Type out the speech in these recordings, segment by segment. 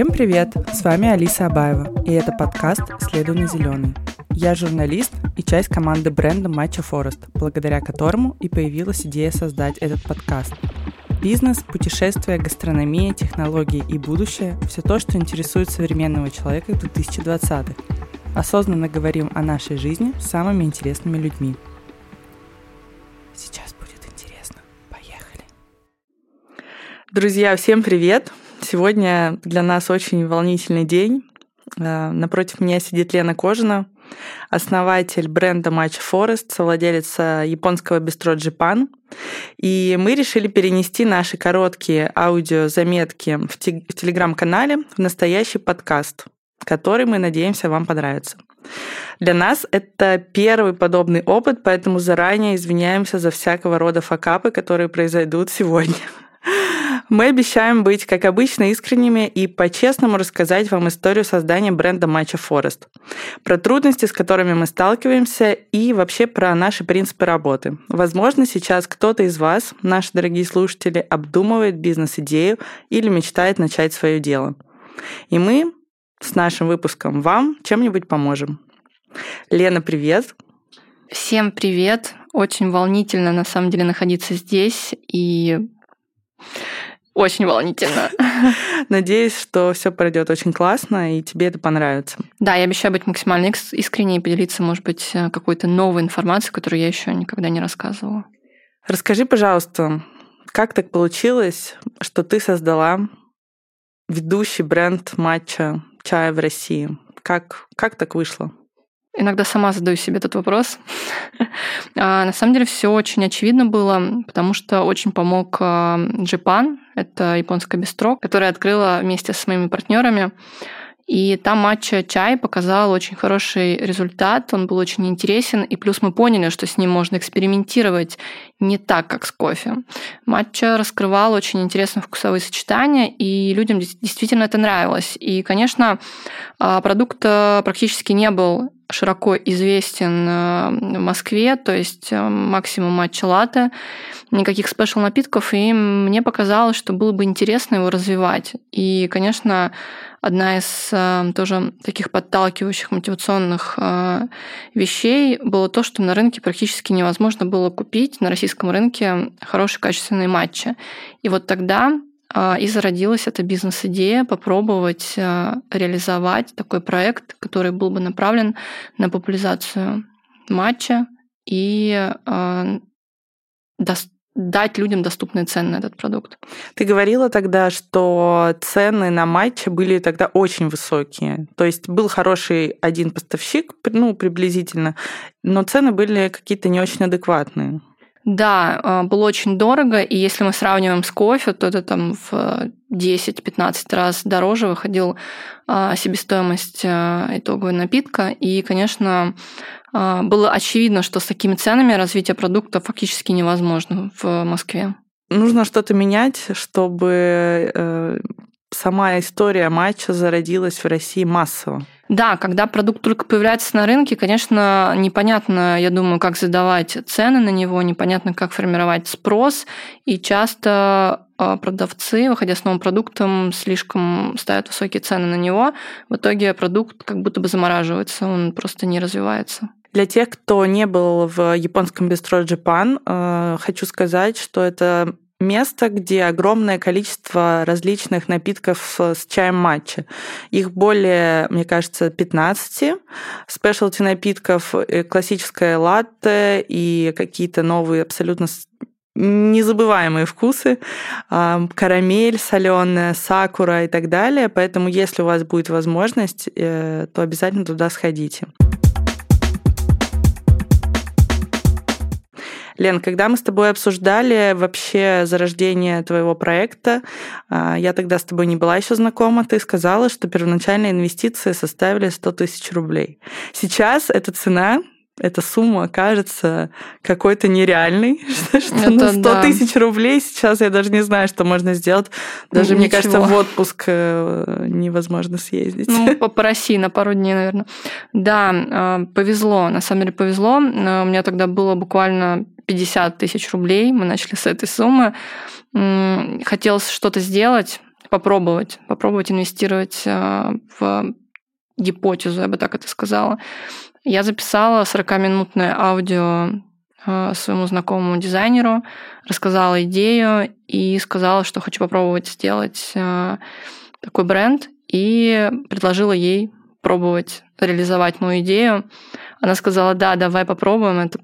Всем привет! С вами Алиса Абаева, и это подкаст «Следуй на зеленый». Я журналист и часть команды бренда Матча Форест, благодаря которому и появилась идея создать этот подкаст. Бизнес, путешествия, гастрономия, технологии и будущее – все то, что интересует современного человека 2020-х. Осознанно говорим о нашей жизни с самыми интересными людьми. Сейчас будет интересно. Поехали! Друзья, всем привет! Сегодня для нас очень волнительный день. Э, напротив меня сидит Лена Кожина, основатель бренда Match Forest, совладелец японского бистро Japan. И мы решили перенести наши короткие аудиозаметки в телеграм-канале в настоящий подкаст, который, мы надеемся, вам понравится. Для нас это первый подобный опыт, поэтому заранее извиняемся за всякого рода факапы, которые произойдут сегодня. Мы обещаем быть, как обычно, искренними и по-честному рассказать вам историю создания бренда Matcha Forest, про трудности, с которыми мы сталкиваемся, и вообще про наши принципы работы. Возможно, сейчас кто-то из вас, наши дорогие слушатели, обдумывает бизнес-идею или мечтает начать свое дело. И мы с нашим выпуском вам чем-нибудь поможем. Лена, привет! Всем привет! Очень волнительно, на самом деле, находиться здесь и очень волнительно. Надеюсь, что все пройдет очень классно, и тебе это понравится. Да, я обещаю быть максимально искренней и поделиться, может быть, э, какой-то новой информацией, которую я еще никогда не рассказывала. Расскажи, пожалуйста, как так получилось, что ты создала ведущий бренд матча чая в России? Как, как так вышло? Иногда сама задаю себе этот вопрос. а, на самом деле все очень очевидно было, потому что очень помог Japan, это японская бистро, которая открыла вместе с моими партнерами. И там матча чай показал очень хороший результат, он был очень интересен, и плюс мы поняли, что с ним можно экспериментировать не так, как с кофе. Матча раскрывал очень интересные вкусовые сочетания, и людям действительно это нравилось. И, конечно, а, продукт э, практически не был широко известен э, в Москве, то есть э, максимум матча латте, никаких спешл напитков, и мне показалось, что было бы интересно его развивать. И, конечно, одна из э, тоже таких подталкивающих мотивационных вещей было то, что на рынке практически невозможно было купить на российском рынке хорошие качественные матчи. И вот тогда и зародилась эта бизнес-идея попробовать а, реализовать такой проект, который был бы направлен на популяризацию матча и а, дать людям доступные цены на этот продукт. Ты говорила тогда, что цены на матчи были тогда очень высокие. То есть был хороший один поставщик, ну, приблизительно, но цены были какие-то не очень адекватные. Да, а, было очень дорого, и если мы сравниваем с кофе, то это там в 10-15 раз дороже выходил а, себестоимость а, итогового напитка. И, конечно, было очевидно, что с такими ценами развитие продукта фактически невозможно в Москве. Нужно что-то менять, чтобы э, сама история матча зародилась в России массово. Да, когда продукт только появляется на рынке, конечно, непонятно, я думаю, как задавать цены на него, непонятно, как формировать спрос, и часто а, продавцы, выходя с новым продуктом, слишком ставят высокие цены на него. В итоге продукт как будто бы замораживается, он просто не развивается. Для тех, кто не был в японском бистро Japan, э, хочу сказать, что это место, где огромное количество различных напитков с чаем матча. Их более, мне кажется, 15 спешлти напитков, э, классическое латте и какие-то новые абсолютно незабываемые вкусы, карамель соленая, сакура и так далее. Поэтому, если у вас будет возможность, э, то обязательно туда сходите. Лен, когда мы с тобой обсуждали вообще зарождение твоего проекта, а, я тогда с тобой не была еще знакома, ты сказала, что первоначальные инвестиции составили 100 тысяч рублей. Сейчас эта цена эта сумма кажется какой-то нереальной, что Это, на 100 тысяч рублей сейчас я даже не знаю, что можно сделать. Даже, Ничего. мне кажется, в отпуск э, невозможно съездить. Ну, по, России на пару дней, наверное. Да, а, повезло, на самом деле повезло. У меня тогда было буквально 50 тысяч рублей. Мы начали с этой суммы. Хотелось что-то сделать, попробовать, попробовать инвестировать э, в гипотезу, я бы так это сказала. Я записала 40-минутное аудио э, своему знакомому дизайнеру, рассказала идею и сказала, что хочу попробовать сделать э, такой бренд, и предложила ей пробовать реализовать мою идею. Она сказала, да, давай попробуем, это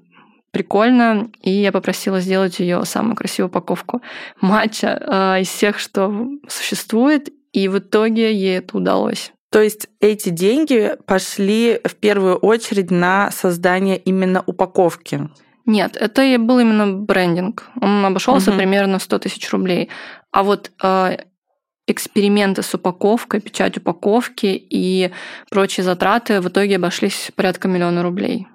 прикольно, и я попросила сделать ее самую красивую упаковку матча э, из всех, что существует, и в итоге ей это удалось. То есть эти деньги пошли в первую очередь на создание именно упаковки? Нет, это и был именно брендинг. Он обошелся угу. примерно в 100 тысяч рублей. А вот э, эксперименты с упаковкой, печать упаковки и прочие затраты в итоге обошлись порядка миллиона рублей.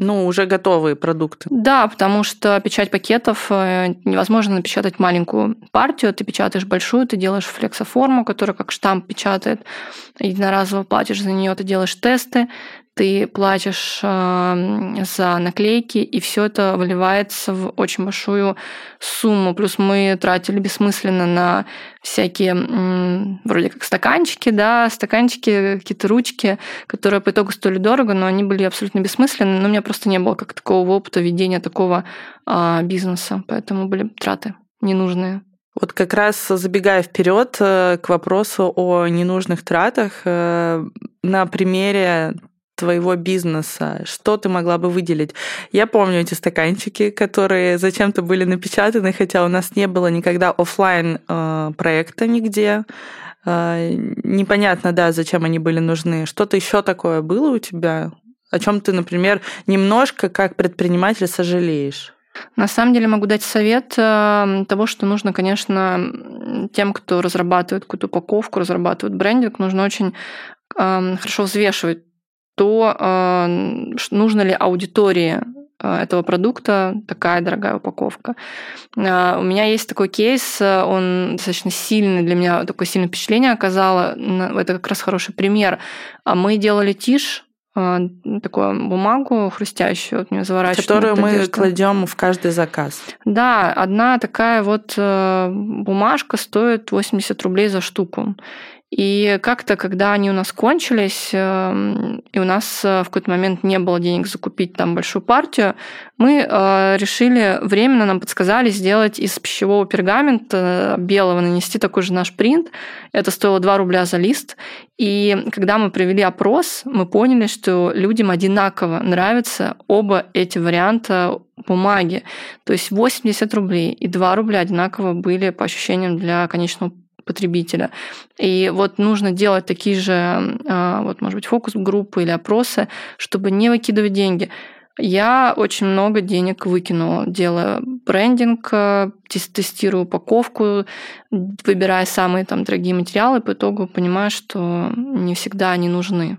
Ну, уже готовые продукты. Да, потому что печать пакетов э, невозможно напечатать маленькую партию. Ты печатаешь большую, ты делаешь флексоформу, которая как штамп печатает. Единоразово платишь за нее, ты делаешь тесты, ты платишь э, за наклейки, и все это выливается в очень большую сумму. Плюс мы тратили бессмысленно на всякие вроде как стаканчики, да, стаканчики, какие-то ручки, которые по итогу стоили дорого, но они были абсолютно бессмысленны. Но у меня просто не было как такого опыта ведения такого а, бизнеса, поэтому были траты ненужные. Вот как раз забегая вперед э, к вопросу о ненужных тратах, э, на примере твоего бизнеса? Что ты могла бы выделить? Я помню эти стаканчики, которые зачем-то были напечатаны, хотя у нас не было никогда офлайн э, проекта нигде. Э, непонятно, да, зачем они были нужны. Что-то еще такое было у тебя? О чем ты, например, немножко как предприниматель сожалеешь? На самом деле могу дать совет э, того, что нужно, конечно, тем, кто разрабатывает какую-то упаковку, разрабатывает брендинг, нужно очень хорошо взвешивать то а, нужно ли аудитории а, этого продукта такая дорогая упаковка. А, у меня есть такой кейс, он достаточно сильный для меня, такое сильное впечатление оказало. Это как раз хороший пример. Мы делали тишь, такую бумагу хрустящую, вот мне заворачивают. Которую мы одежду. кладем в каждый заказ. Да, одна такая вот бумажка стоит 80 рублей за штуку. И как-то, когда они у нас кончились, эм, и у нас э, в какой-то момент не было денег закупить там большую партию, мы э, решили, временно нам подсказали сделать из пищевого пергамента э, белого, нанести такой же наш принт. Это стоило 2 рубля за лист. И когда мы провели опрос, мы поняли, что людям одинаково нравятся оба эти варианта бумаги. То есть 80 рублей и 2 рубля одинаково были по ощущениям для конечного потребителя. И вот нужно делать такие же, а, вот, может быть, фокус-группы или опросы, чтобы не выкидывать деньги. Я очень много денег выкинула, делая брендинг, э, тестирую упаковку, выбирая самые там дорогие материалы, по итогу понимаю, что не всегда они нужны.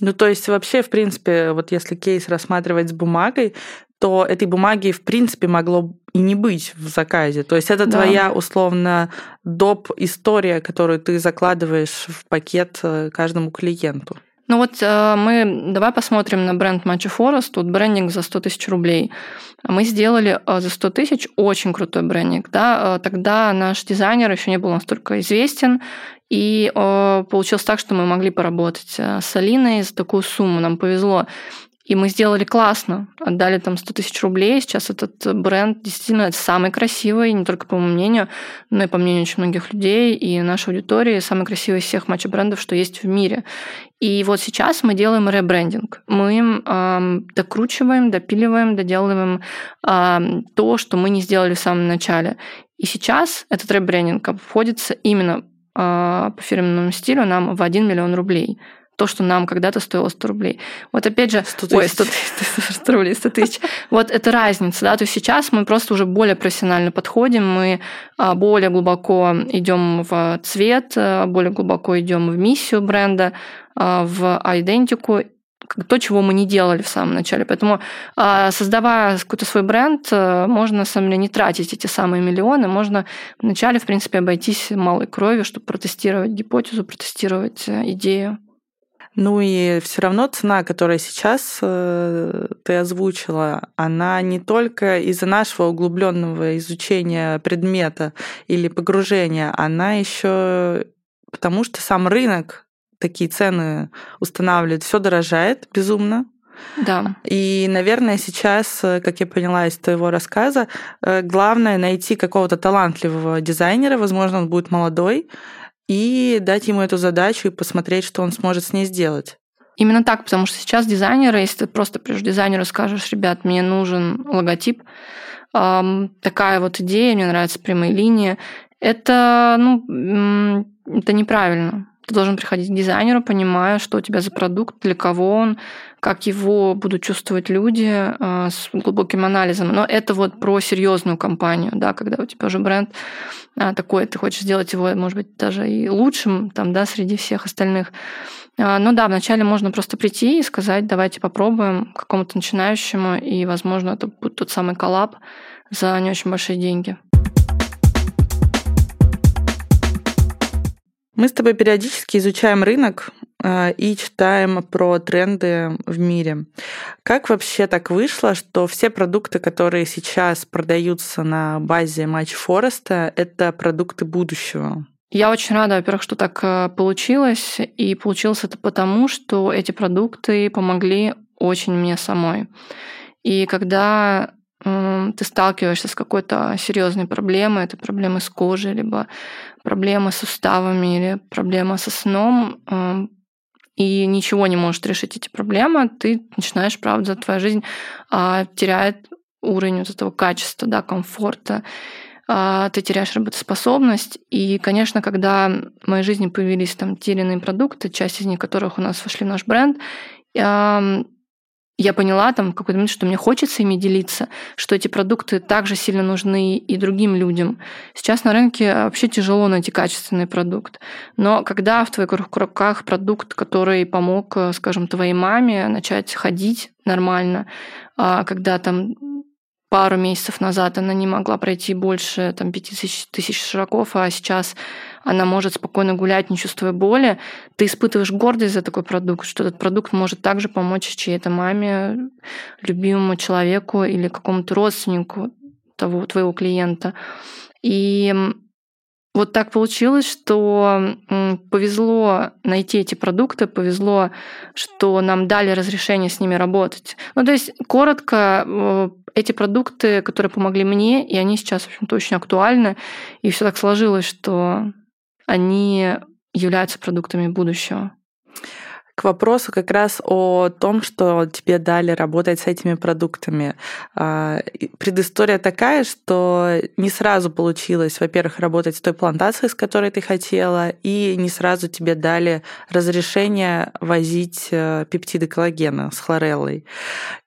Ну, то есть вообще, в принципе, вот если кейс рассматривать с бумагой, то этой бумаги, в принципе, могло и не быть в заказе. То есть это да. твоя, условно, доп. история, которую ты закладываешь в пакет э, каждому клиенту. Ну вот э, мы давай посмотрим на бренд Matcha Forest. Тут брендинг за 100 тысяч рублей. Мы сделали э, за 100 тысяч очень крутой брендинг. Да? Тогда наш дизайнер еще не был настолько известен, и получилось так, что мы могли поработать с Алиной за такую сумму. Нам повезло. И мы сделали классно, отдали там 100 тысяч рублей. Сейчас этот бренд действительно самый красивый, не только по моему мнению, но и по мнению очень многих людей и нашей аудитории, самый красивый из всех матч-брендов, что есть в мире. И вот сейчас мы делаем ребрендинг. Мы им докручиваем, допиливаем, доделываем э, то, что мы не сделали в самом начале. И сейчас этот ребрендинг обходится именно э, по фирменному стилю нам в 1 миллион рублей то, что нам когда-то стоило 100 рублей. Вот опять же... 100 тысяч. Ой, 100 тысяч, 100 рублей, 100 тысяч. Вот это разница, да, то есть сейчас мы просто уже более профессионально подходим, мы а, более глубоко идем в цвет, а, более глубоко идем в миссию бренда, а, в идентику, то, чего мы не делали в самом начале. Поэтому, создавая какой-то свой бренд, можно, на самом деле, не тратить эти самые миллионы. Можно вначале, в принципе, обойтись малой кровью, чтобы протестировать гипотезу, протестировать идею. Ну и все равно цена, которая сейчас э, ты озвучила, она не только из-за нашего углубленного изучения предмета или погружения, она еще потому что сам рынок такие цены устанавливает, все дорожает безумно. Да. И, наверное, сейчас, э, как я поняла из твоего рассказа, э, главное найти какого-то талантливого дизайнера, возможно, он будет молодой, и дать ему эту задачу и посмотреть, что он сможет с ней сделать. Именно так, потому что сейчас дизайнеры, если ты просто придешь дизайнеру и скажешь, ребят, мне нужен логотип, такая вот идея, мне нравятся прямые линии, это, ну, это неправильно. Ты должен приходить к дизайнеру, понимая, что у тебя за продукт, для кого он, как его будут чувствовать люди э, с глубоким анализом. Но это вот про серьезную компанию, да, когда у тебя уже бренд э, такой, ты хочешь сделать его, может быть, даже и лучшим там, да, среди всех остальных. Э, ну да, вначале можно просто прийти и сказать, давайте попробуем какому-то начинающему, и, возможно, это будет тот самый коллаб за не очень большие деньги. Мы с тобой периодически изучаем рынок и читаем про тренды в мире. Как вообще так вышло, что все продукты, которые сейчас продаются на базе Матч Фореста, это продукты будущего? Я очень рада, во-первых, что так э, получилось. И получилось это потому, что эти продукты помогли очень мне самой. И когда ты сталкиваешься с какой-то серьезной проблемой, это проблемы с кожей, либо проблемы с суставами или проблема со сном, и ничего не может решить эти проблемы, ты начинаешь, правда, твоя жизнь а, теряет уровень вот этого качества, да, комфорта, а, ты теряешь работоспособность. И, конечно, когда в моей жизни появились там те или иные продукты, часть из них которых у нас вошли в наш бренд, я поняла там в какой-то момент, что мне хочется ими делиться, что эти продукты также сильно нужны и другим людям. Сейчас на рынке вообще тяжело найти качественный продукт. Но когда в твоих руках продукт, который помог, скажем, твоей маме начать ходить нормально, а когда там пару месяцев назад она не могла пройти больше там, 5000 тысяч шагов, а сейчас она может спокойно гулять, не чувствуя боли, ты испытываешь гордость за такой продукт, что этот продукт может также помочь чьей-то маме, любимому человеку или какому-то родственнику того, твоего клиента. И вот так получилось, что повезло найти эти продукты, повезло, что нам дали разрешение с ними работать. Ну, то есть, коротко, э, эти продукты, которые помогли мне, и они сейчас, в общем-то, очень актуальны. И все так сложилось, что они являются продуктами будущего к вопросу как раз о том, что тебе дали работать с этими продуктами. А, предыстория такая, что не сразу получилось, во-первых, работать с той плантацией, с которой ты хотела, и не сразу тебе дали разрешение возить э, пептиды коллагена с хлореллой.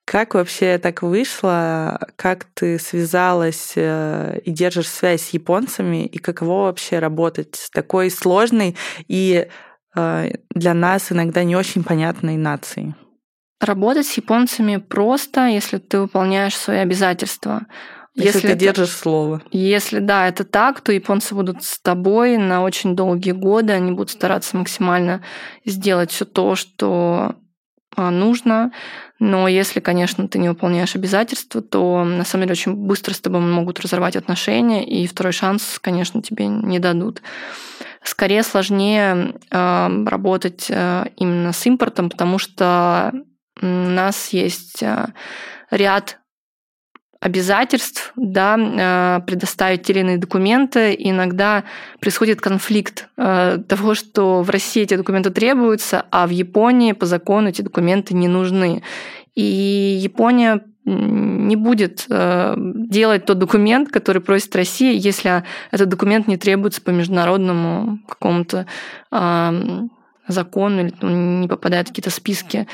Как вообще так вышло? Как ты связалась э, и держишь связь с японцами? И каково вообще работать с такой сложной и для нас иногда не очень понятной нацией. Работать с японцами просто, если ты выполняешь свои обязательства. Если, если ты это, держишь слово. Если да, это так, то японцы будут с тобой на очень долгие годы, они будут стараться максимально сделать все то, что а, нужно. Но если, конечно, ты не выполняешь обязательства, то на самом деле очень быстро с тобой могут разорвать отношения, и второй шанс, конечно, тебе не дадут. Скорее сложнее э, работать э, именно с импортом, потому что у нас есть э, ряд обязательств да, э, предоставить те или иные документы. Иногда происходит конфликт того, что в России эти документы требуются, а в Японии по закону эти документы не нужны. И Япония не будет э, делать тот документ, который просит Россия, если этот документ не требуется по международному какому-то закону или не попадает в какие-то списки.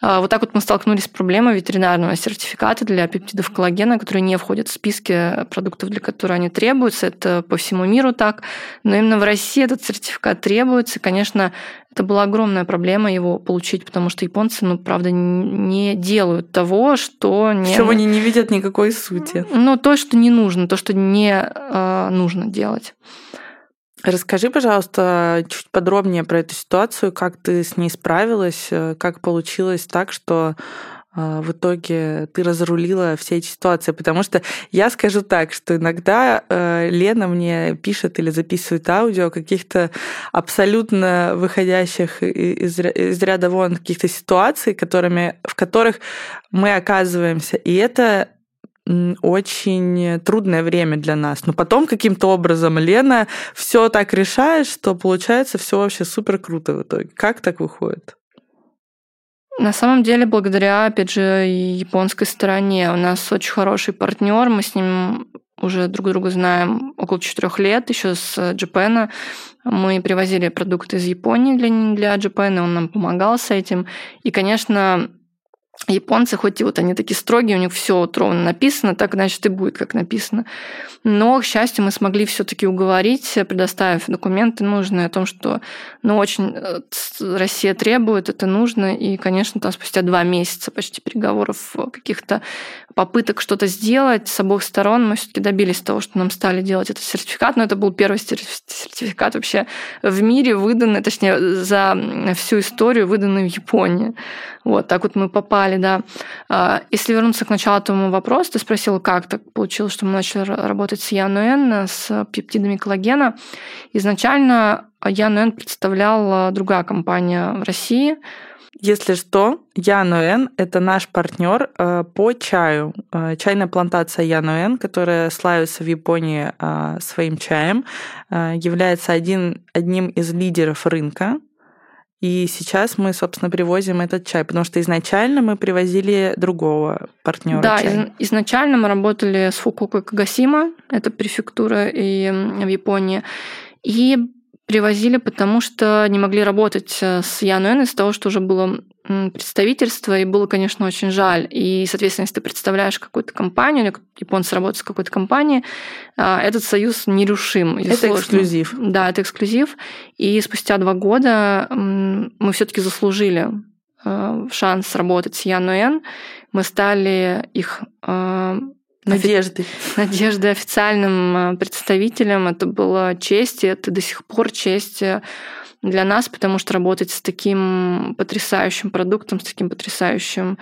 А, вот так вот мы столкнулись с проблемой ветеринарного сертификата для пептидов коллагена, которые не входят в списки продуктов, для которых они требуются. Это по всему миру так. Но именно в России этот сертификат требуется. Конечно, это была огромная проблема его получить, потому что японцы, ну, правда, не делают того, что не... Чем они не видят никакой сути. Ну, то, что не нужно, то, что не э, нужно делать. Расскажи, пожалуйста, чуть подробнее про эту ситуацию, как ты с ней справилась, как получилось так, что а, в итоге ты разрулила все эти ситуации. Потому что я скажу так, что иногда э, Лена мне пишет или записывает аудио каких-то абсолютно выходящих из, из ряда вон каких-то ситуаций, которыми, в которых мы оказываемся. И это очень трудное время для нас. Но потом каким-то образом Лена все так решает, что получается все вообще супер круто в итоге. Как так выходит? На самом деле, благодаря, опять же, японской стороне, у нас очень хороший партнер, мы с ним уже друг друга знаем около четырех лет, еще с Джапена. Мы привозили продукты из Японии для, для Джапена, он нам помогал с этим. И, конечно, Японцы, хоть и вот они такие строгие, у них все вот ровно написано, так значит и будет, как написано. Но, к счастью, мы смогли все-таки уговорить, предоставив документы нужные о том, что ну, очень э, Россия требует, это нужно. И, конечно, там спустя два месяца почти переговоров, каких-то попыток что-то сделать с обоих сторон, мы все-таки добились того, что нам стали делать этот сертификат. Но это был первый сертификат вообще в мире выданный, точнее, за всю историю выданный в Японии. Вот так вот мы попали, да. А, если вернуться к началу твоему вопросу, ты спросила, как так получилось, что мы начали работать с Януэн, с пептидами коллагена. Изначально Януэн представляла другая компания в России, если что, Януэн — это наш партнер э, по чаю. Э, чайная плантация Януэн, которая славится в Японии э, своим чаем, является один, одним из лидеров рынка и сейчас мы, собственно, привозим этот чай, потому что изначально мы привозили другого партнера. Да, из, изначально мы работали с Фукуокой Кагасима, это префектура и в Японии. И привозили, потому что не могли работать э, с Януэн из-за того, что уже было представительство, и было, конечно, очень жаль. И, соответственно, если ты представляешь какую-то компанию, или японцы работают с какой-то компанией, а, этот союз нерушим. Это сложно. эксклюзив. Да, это эксклюзив. И спустя два года мы все таки заслужили э, шанс работать с Януэн. Мы стали их э, Надежды. Надежды официальным представителем. Это была честь, и это до сих пор честь для нас, потому что работать с таким потрясающим продуктом, с таким потрясающим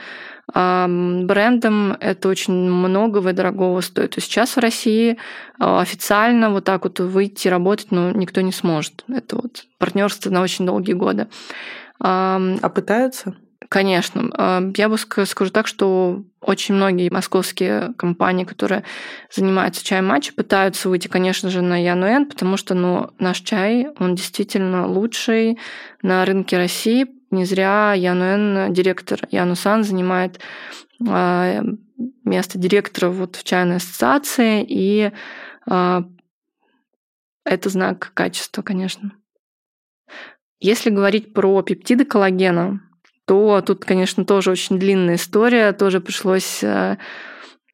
брендом, это очень многого и дорогого стоит. И сейчас в России а, официально вот так вот выйти работать, ну, никто не сможет. Это вот партнерство на очень долгие годы. А пытаются? Конечно. А, я бы скажу так, что очень многие московские компании, которые занимаются чаем матча, пытаются выйти, конечно же, на Януэн, потому что ну, наш чай, он действительно лучший на рынке России. Не зря Януэн, директор Янусан, занимает а, место директора вот в чайной ассоциации, и а, это знак качества, конечно. Если говорить про пептиды коллагена, то тут, конечно, тоже очень длинная история, тоже пришлось э,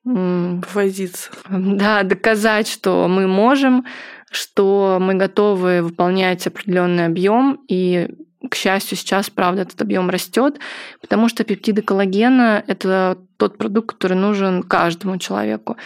повозиться. Да, доказать, что мы можем, что мы готовы выполнять определенный объем, и к счастью, сейчас, правда, этот объем растет, потому что пептиды коллагена – это тот продукт, который нужен каждому человеку.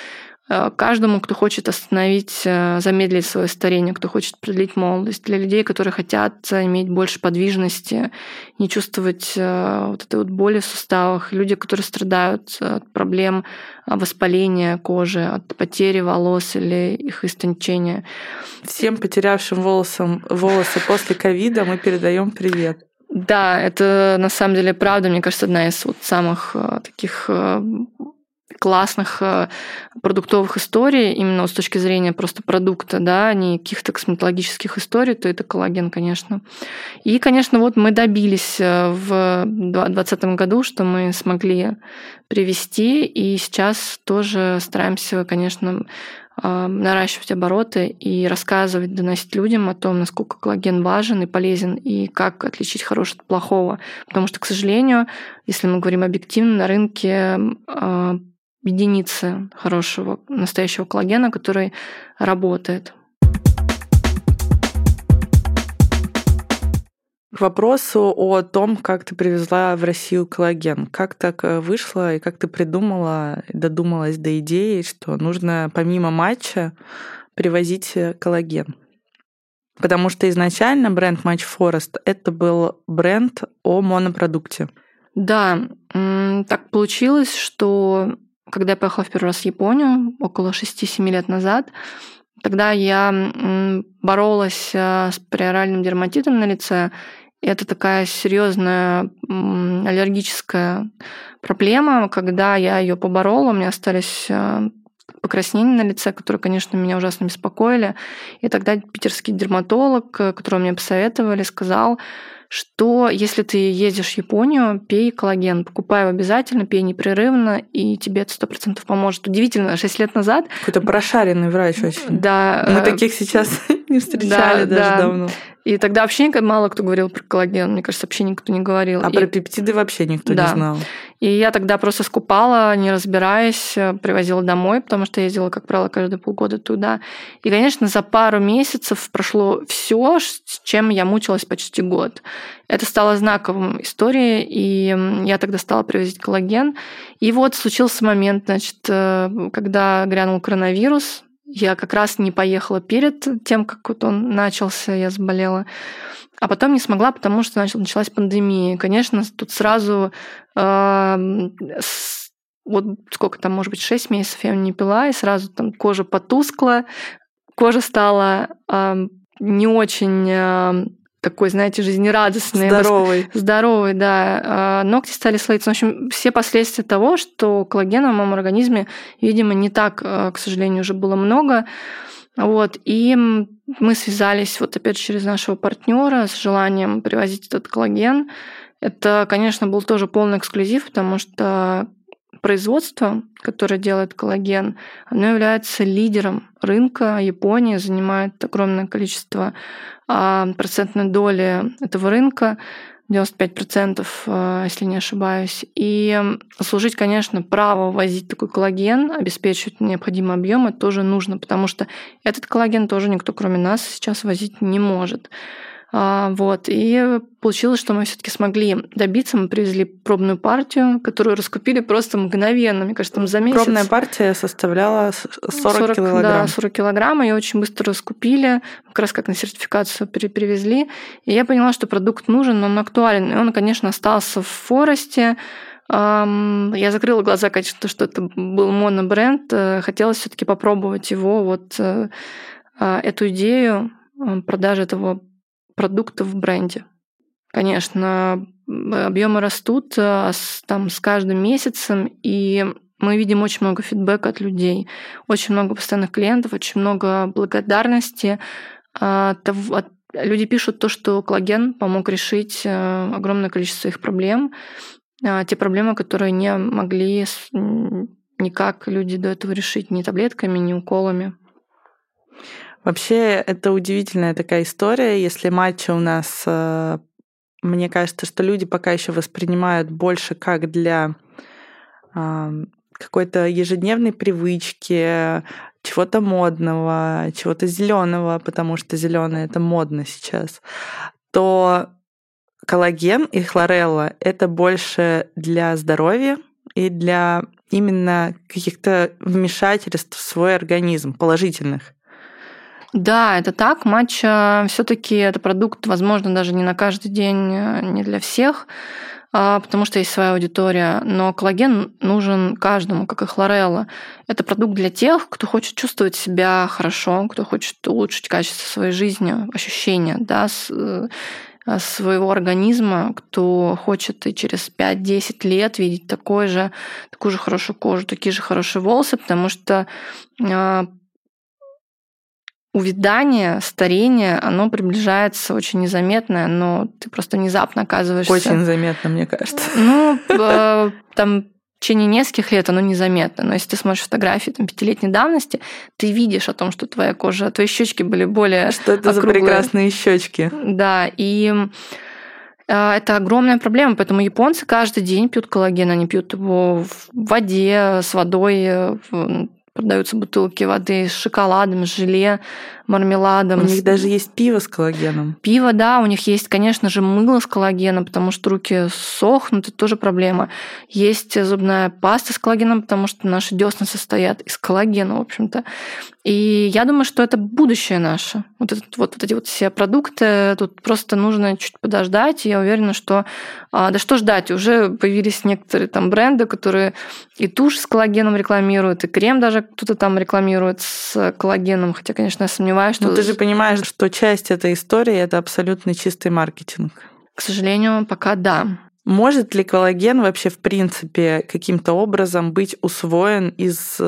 Э, каждому, кто хочет остановить, э, замедлить свое старение, кто хочет продлить молодость, для людей, которые хотят иметь больше подвижности, не чувствовать э, вот этой вот боли в суставах, люди, которые страдают от проблем воспаления кожи, от потери волос или их истончения. Всем потерявшим волосом, волосы после ковида мы передаем привет. Да, это на самом деле правда, мне кажется, одна из вот самых таких классных э, продуктовых историй, именно с точки зрения просто продукта, да, а не каких-то косметологических историй, то это коллаген, конечно. И, конечно, вот мы добились э, в 2020 году, что мы смогли привести, и сейчас тоже стараемся, конечно, э, наращивать обороты и рассказывать, доносить людям о том, насколько коллаген важен и полезен, и как отличить хорошее от плохого. Потому что, к сожалению, если мы говорим объективно, на рынке единицы хорошего, настоящего коллагена, который работает. К вопросу о том, как ты привезла в Россию коллаген. Как так э, вышло и как ты придумала, додумалась до идеи, что нужно помимо матча привозить коллаген? Потому что изначально бренд Match Forest это был бренд о монопродукте. Да, так получилось, что когда я поехала в первый раз в Японию, около 6-7 лет назад, тогда я боролась э, с приоральным дерматитом на лице. Это такая серьезная аллергическая проблема. Когда я ее поборола, у меня остались э, покраснения на лице, которые, конечно, меня ужасно беспокоили. И тогда питерский дерматолог, э, которого мне посоветовали, сказал, что если ты ездишь в Японию, пей коллаген, покупай его обязательно, пей непрерывно, и тебе это сто процентов поможет. Удивительно, 6 лет назад... Какой-то прошаренный врач очень. Да. Мы э, таких сейчас не встречали да, даже да. давно. И тогда вообще мало кто говорил про коллаген. Мне кажется, вообще никто не говорил. А и... про пептиды вообще никто да. не знал. И я тогда просто скупала, не разбираясь, привозила домой, потому что ездила, как правило, каждые полгода туда. И, конечно, за пару месяцев прошло все, с чем я мучилась почти год. Это стало знаковым историей, и я тогда стала привозить коллаген. И вот случился момент, значит, э, когда грянул коронавирус, я как раз не поехала перед тем, как вот он начался, я заболела. А потом не смогла, потому что началась пандемия. Конечно, тут сразу э, с, вот сколько там, может быть, 6 месяцев я не пила, и сразу там кожа потускла, кожа стала э, не очень э, такой, знаете, жизнерадостный. Здоровый. Здоровый, да. А, ногти стали слоиться. В общем, все последствия того, что коллагена в моем организме, видимо, не так, а, к сожалению, уже было много. Вот. И мы связались вот опять через нашего партнера с желанием привозить этот коллаген. Это, конечно, был тоже полный эксклюзив, потому что производство, которое делает коллаген, оно является лидером рынка. Япония занимает огромное количество а, процентной доли этого рынка. 95%, а, если не ошибаюсь. И служить, конечно, право возить такой коллаген, обеспечивать необходимый объем, это тоже нужно, потому что этот коллаген тоже никто, кроме нас, сейчас возить не может. А, вот. И получилось, что мы все-таки смогли добиться. Мы привезли пробную партию, которую раскупили просто мгновенно. Мне кажется, там за месяц. Пробная партия составляла 40, 40 килограмм. Да, 40 килограмм. Ее очень быстро раскупили. Как раз как на сертификацию перевезли. И я поняла, что продукт нужен, он актуален. И он, конечно, остался в Форесте. Я закрыла глаза, конечно, что это был монобренд. Э, хотелось все-таки попробовать его, вот э, а, эту идею э, продажи этого продуктов в бренде. Конечно, объемы растут а, там, с каждым месяцем, и мы видим очень много фидбэка от людей, очень много постоянных клиентов, очень много благодарности. А, люди пишут то, что коллаген помог решить э, огромное количество их проблем, а, те проблемы, которые не могли никак люди до этого решить ни таблетками, ни уколами. Вообще, это удивительная такая история. Если матча у нас, э, мне кажется, что люди пока еще воспринимают больше как для какой-то ежедневной привычки, чего-то модного, чего-то зеленого, потому что зеленое это модно сейчас, то коллаген и хлорелла это больше для здоровья и для именно каких-то вмешательств в свой организм, положительных. Да, это так. Матча все-таки это продукт, возможно, даже не на каждый день, э, не для всех, а, потому что есть своя аудитория. Но коллаген нужен каждому, как и хлорелла. Это продукт для тех, кто хочет чувствовать себя хорошо, кто хочет улучшить качество своей жизни, ощущения, да, э, своего организма, кто хочет и через 5-10 лет видеть такой же, такую же хорошую кожу, такие же хорошие волосы, потому что а, увядание, старение, оно приближается очень незаметно, но ты просто внезапно оказываешься... Очень заметно, мне кажется. Ну, э, там в течение нескольких лет оно незаметно. Но если ты смотришь фотографии там, пятилетней давности, ты видишь о том, что твоя кожа, твои щечки были более Что это округлые. за прекрасные щечки? Да, и э, это огромная проблема, поэтому японцы каждый день пьют коллаген, они пьют его в воде, с водой, продаются бутылки воды с шоколадом, с желе, мармеладом. У них даже есть пиво с коллагеном. Пиво, да, у них есть, конечно же, мыло с коллагеном, потому что руки сохнут, это тоже проблема. Есть зубная паста с коллагеном, потому что наши десны состоят из коллагена, в общем-то. И я думаю, что это будущее наше. Вот, этот, вот, вот эти вот все продукты, тут просто нужно чуть подождать. И я уверена, что... А, да что ждать? Уже появились некоторые там бренды, которые и тушь с коллагеном рекламируют, и крем даже кто-то там рекламирует с коллагеном. Хотя, конечно, я сомневаюсь, что... Но ты же понимаешь, что часть этой истории – это абсолютно чистый маркетинг. К сожалению, пока да. Может ли коллаген вообще в принципе каким-то образом быть усвоен из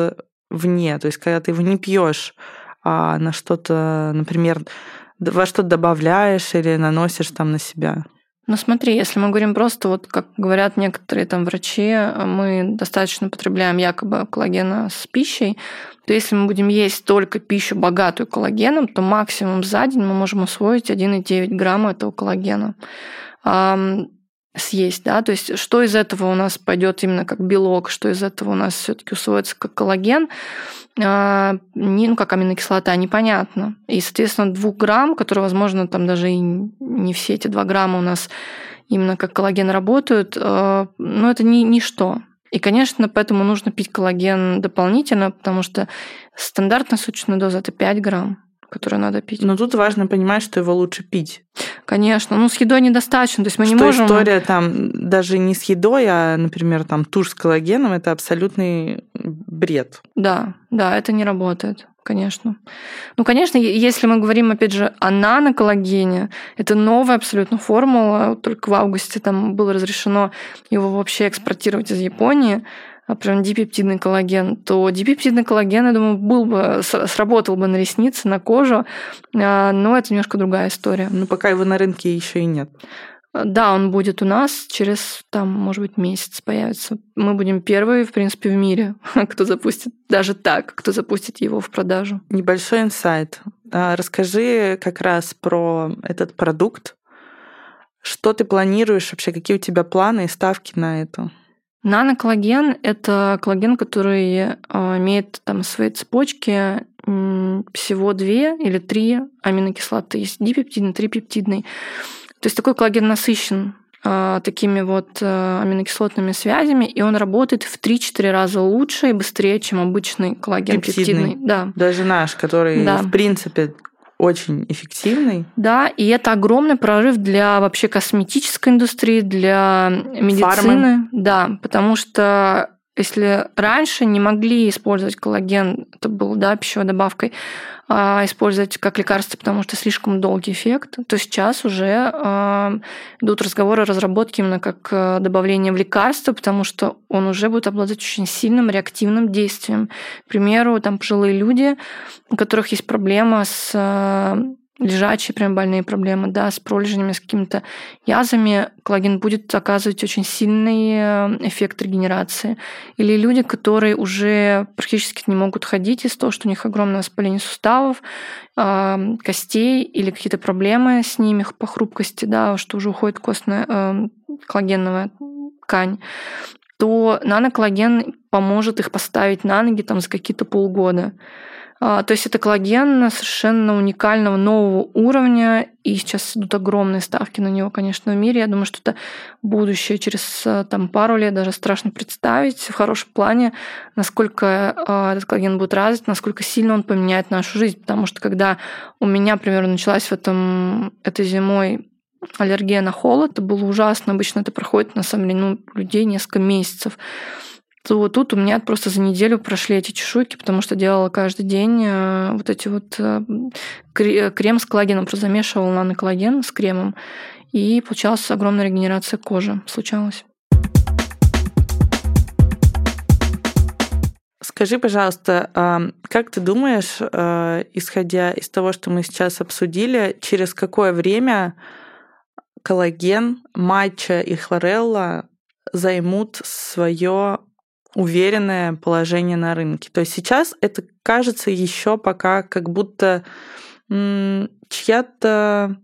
вне. То есть, когда ты его не пьешь, а на что-то, например, во что-то добавляешь или наносишь там на себя. Ну смотри, если мы говорим просто, вот как говорят некоторые там врачи, мы достаточно потребляем якобы коллагена с пищей, то если мы будем есть только пищу, богатую коллагеном, то максимум за день мы можем усвоить 1,9 грамма этого коллагена съесть, да, то есть что из этого у нас пойдет именно как белок, что из этого у нас все-таки усвоится как коллаген, а, не, ну, как аминокислота, непонятно. И, соответственно, двух грамм, которые, возможно, там даже и не все эти два грамма у нас именно как коллаген работают, а, но это не ничто. И, конечно, поэтому нужно пить коллаген дополнительно, потому что стандартная суточная доза – это 5 грамм которую надо пить. Но тут важно понимать, что его лучше пить. Конечно. Ну, с едой недостаточно. То есть мы что не можем... история там даже не с едой, а, например, там тушь с коллагеном – это абсолютный бред. Да, да, это не работает конечно. Ну, конечно, если мы говорим, опять же, о наноколлагене, это новая абсолютно формула. Только в августе там было разрешено его вообще экспортировать из Японии. А прям дипептидный коллаген, то дипептидный коллаген, я думаю, был бы, сработал бы на ресницы, на кожу, а, но это немножко другая история. Ну, пока его на рынке еще и нет. Да, он будет у нас через, там, может быть, месяц появится. Мы будем первые, в принципе, в мире, кто запустит даже так, кто запустит его в продажу. Небольшой инсайт. А, расскажи как раз про этот продукт. Что ты планируешь вообще? Какие у тебя планы и ставки на это? Наноколлаген – это коллаген, который а, имеет там свои цепочки всего две или три аминокислоты. Есть дипептидный, трипептидный. То есть такой коллаген насыщен а, такими вот а, аминокислотными связями, и он работает в 3-4 раза лучше и быстрее, чем обычный коллаген пептидный. пептидный. Да. Даже наш, который, да. в принципе, очень эффективный. Да, и это огромный прорыв для вообще косметической индустрии, для медицины. Фармы. Да, потому что если раньше не могли использовать коллаген, это был да, пищевой добавкой, а использовать как лекарство, потому что слишком долгий эффект, то сейчас уже а, идут разговоры о разработке именно как э, добавление в лекарство, потому что он уже будет обладать очень сильным реактивным действием. К примеру, там пожилые люди, у которых есть проблема с лежачие прям больные проблемы, да, с пролежнями, с какими-то язвами, коллаген будет оказывать очень сильный э, эффект регенерации. Или люди, которые уже практически не могут ходить из-за того, что у них огромное воспаление суставов, э, костей или какие-то проблемы с ними по хрупкости, да, что уже уходит костная э, коллагеновая ткань то наноколлаген поможет их поставить на ноги там за какие-то полгода. А, то есть это коллаген совершенно уникального нового уровня, и сейчас идут огромные ставки на него, конечно, в мире. Я думаю, что это будущее через э, там, пару лет даже страшно представить в хорошем плане, насколько а, этот коллаген будет развит, насколько сильно он поменяет нашу жизнь. Потому что когда у меня, например, началась в этом, этой зимой аллергия на холод, это было ужасно. Обычно это проходит, на самом деле, ну, людей несколько месяцев то вот тут у меня просто за неделю прошли эти чешуйки, потому что делала каждый день э, вот эти вот э, крем с коллагеном, просто замешивала наноколлаген с кремом, и получалась огромная регенерация кожи, случалось. Скажи, пожалуйста, как ты думаешь, э, исходя из того, что мы сейчас обсудили, через какое время коллаген, матча и хлорелла займут свое уверенное положение на рынке. То есть сейчас это кажется еще пока как будто чья-то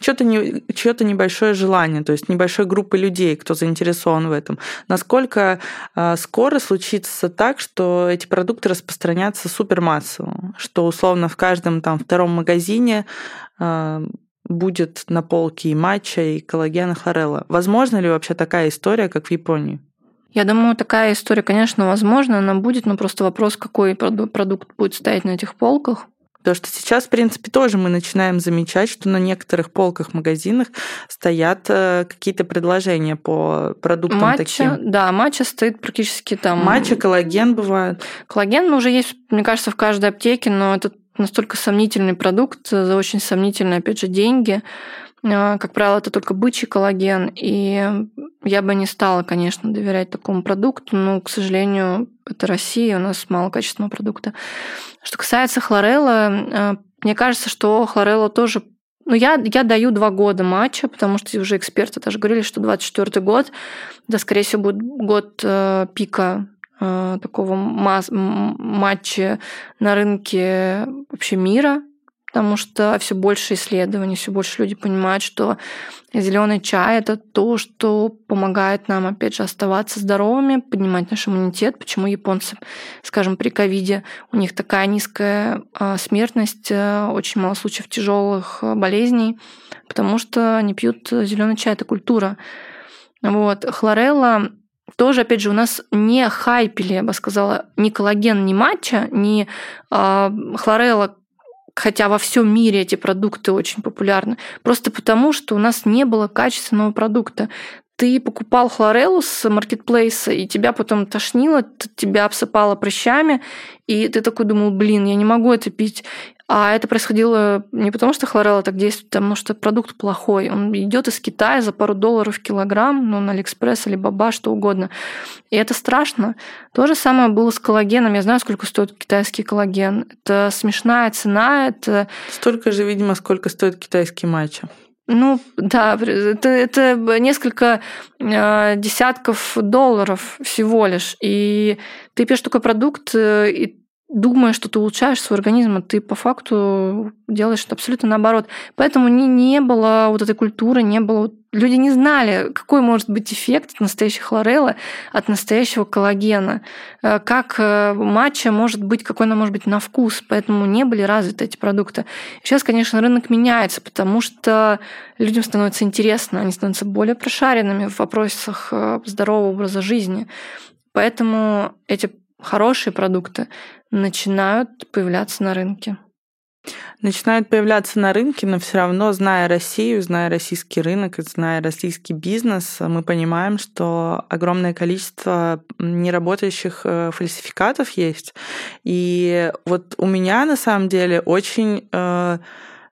что-то не, чье-то небольшое желание, то есть небольшой группы людей, кто заинтересован в этом. Насколько э, скоро случится так, что эти продукты распространятся супермассово, что условно в каждом там втором магазине э, будет на полке и матча, и коллагена хлорелла. Возможно ли вообще такая история, как в Японии? Я думаю, такая история, конечно, возможно, она будет, но просто вопрос, какой продукт будет стоять на этих полках. Потому что сейчас, в принципе, тоже мы начинаем замечать, что на некоторых полках магазинах стоят э, какие-то предложения по продуктам матча, таким. Да, матча стоит практически там. Матча, коллаген бывает. Коллаген уже есть, мне кажется, в каждой аптеке, но это настолько сомнительный продукт за очень сомнительные, опять же, деньги. А, как правило, это только бычий коллаген, и я бы не стала, конечно, доверять такому продукту, но, к сожалению, это Россия, у нас мало качественного продукта. Что касается хлорелла, а, мне кажется, что хлорелла тоже ну, я, я даю два года матча, потому что уже эксперты даже говорили, что 24 год, да, скорее всего, будет год э, пика э, такого масс- матча на рынке вообще мира, потому что все больше исследований, все больше люди понимают, что зеленый чай это то, что помогает нам, опять же, оставаться здоровыми, поднимать наш иммунитет. Почему японцы, скажем, при ковиде у них такая низкая а, смертность, э, очень мало случаев тяжелых э, болезней, потому что они пьют зеленый чай, это культура. Вот. Хлорелла тоже, опять же, у нас не хайпили, я бы сказала, ни коллаген, ни матча, ни э, хлорелла хотя во всем мире эти продукты очень популярны, просто потому, что у нас не было качественного продукта. Ты покупал хлореллу с маркетплейса, и тебя потом тошнило, тебя обсыпало прыщами, и ты такой думал, блин, я не могу это пить. А это происходило не потому, что хлорелла так действует, а потому что продукт плохой. Он идет из Китая за пару долларов в килограмм, ну, на AliExpress, Alibaba, что угодно. И это страшно. То же самое было с коллагеном. Я знаю, сколько стоит китайский коллаген. Это смешная цена. Это... Столько же, видимо, сколько стоит китайский матча. Ну, да, это, это несколько э, десятков долларов всего лишь. И ты пьешь такой продукт, э, и думая, что ты улучшаешь свой организм, а ты по факту делаешь это абсолютно наоборот. Поэтому не, не было вот этой культуры, не было... Люди не знали, какой может быть эффект от настоящей хлореллы, от настоящего коллагена, э, как э, матча может быть, какой она может быть на вкус, поэтому не были развиты эти продукты. Сейчас, конечно, рынок меняется, потому что людям становится интересно, они становятся более прошаренными в вопросах э, здорового образа жизни. Поэтому эти хорошие продукты начинают появляться на рынке. Начинают появляться на рынке, но все равно, зная Россию, зная российский рынок, зная российский бизнес, мы понимаем, что огромное количество неработающих э, фальсификатов есть. И вот у меня на самом деле очень э,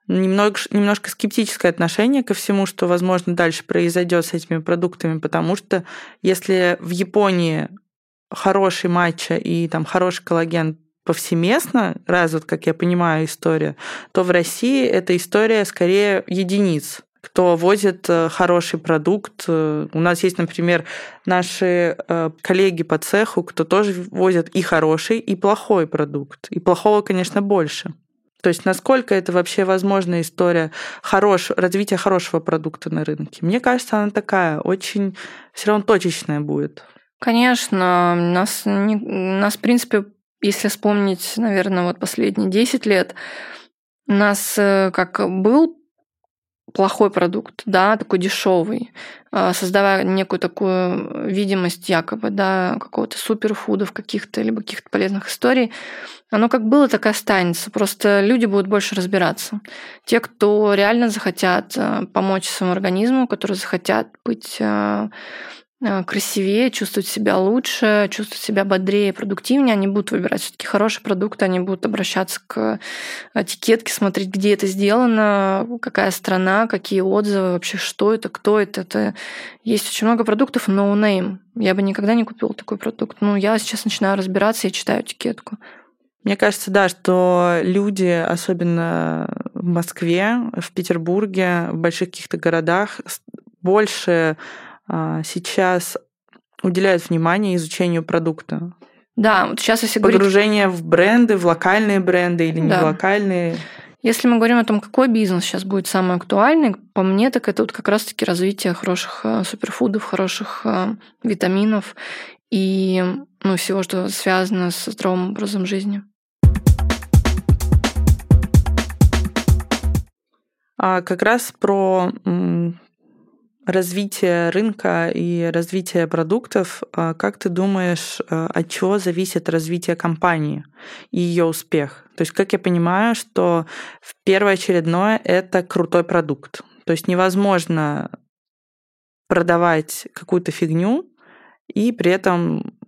немного, немножко скептическое отношение ко всему, что, возможно, дальше произойдет с этими продуктами, потому что если в Японии хороший матча и там хороший коллаген повсеместно развит, как я понимаю, история, то в России эта история скорее единиц кто возит э, хороший продукт. У нас есть, например, наши э, коллеги по цеху, кто тоже возят и хороший, и плохой продукт. И плохого, конечно, больше. То есть насколько это вообще возможная история хорош, развития хорошего продукта на рынке? Мне кажется, она такая, очень все равно точечная будет. Конечно, нас, не, нас, в принципе, если вспомнить, наверное, вот последние 10 лет, у нас э, как был плохой продукт, да, такой дешевый, а, создавая некую такую видимость якобы, да, какого-то суперфудов каких-то, либо каких-то полезных историй, оно как было, так и останется. Просто люди будут больше разбираться. Те, кто реально захотят э, помочь своему организму, которые захотят быть Э, красивее, чувствовать себя лучше, чувствовать себя бодрее, продуктивнее, они будут выбирать все-таки хороший продукт, они будут обращаться к этикетке, смотреть, где это сделано, какая страна, какие отзывы, вообще что это, кто это. это... Есть очень много продуктов no name. Я бы никогда не купила такой продукт. Ну, я сейчас начинаю разбираться и читаю этикетку. Мне кажется, да, что люди, особенно в Москве, в Петербурге, в больших каких-то городах, больше сейчас уделяют внимание изучению продукта. Да, вот сейчас если Погружение говорить... в бренды, в локальные бренды или не да. в локальные. Если мы говорим о том, какой бизнес сейчас будет самый актуальный, по мне, так это вот как раз-таки развитие хороших э, суперфудов, хороших э, витаминов и ну, всего, что связано с здоровым образом жизни. А как раз про развитие рынка и развитие продуктов, а как ты думаешь, а, от чего зависит развитие компании и ее успех? То есть, как я понимаю, что в первоочередное это крутой продукт. То есть невозможно продавать какую-то фигню и при этом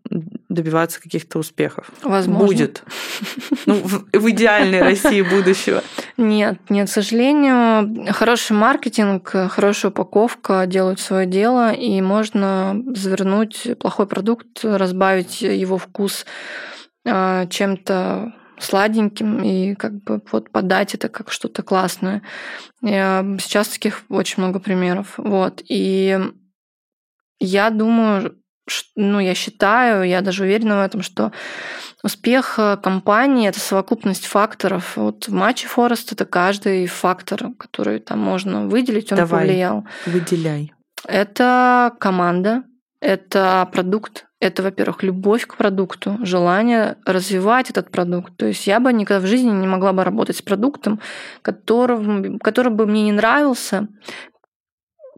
добиваться каких-то успехов. Возможно. Будет. Ну, в, в идеальной России будущего. Нет, нет, к сожалению, хороший маркетинг, хорошая упаковка делают свое дело, и можно завернуть плохой продукт, разбавить его вкус а, чем-то сладеньким и как бы вот подать это как что-то классное. Сейчас таких очень много примеров. Вот. И я думаю, ну, я считаю, я даже уверена в этом, что успех э, компании — это совокупность факторов. Вот в матче Форест это каждый фактор, который там можно выделить, он Давай, повлиял. выделяй. Это команда, это продукт, это, во-первых, любовь к продукту, желание развивать этот продукт. То есть я бы никогда в жизни не могла бы работать с продуктом, которым, который бы мне не нравился,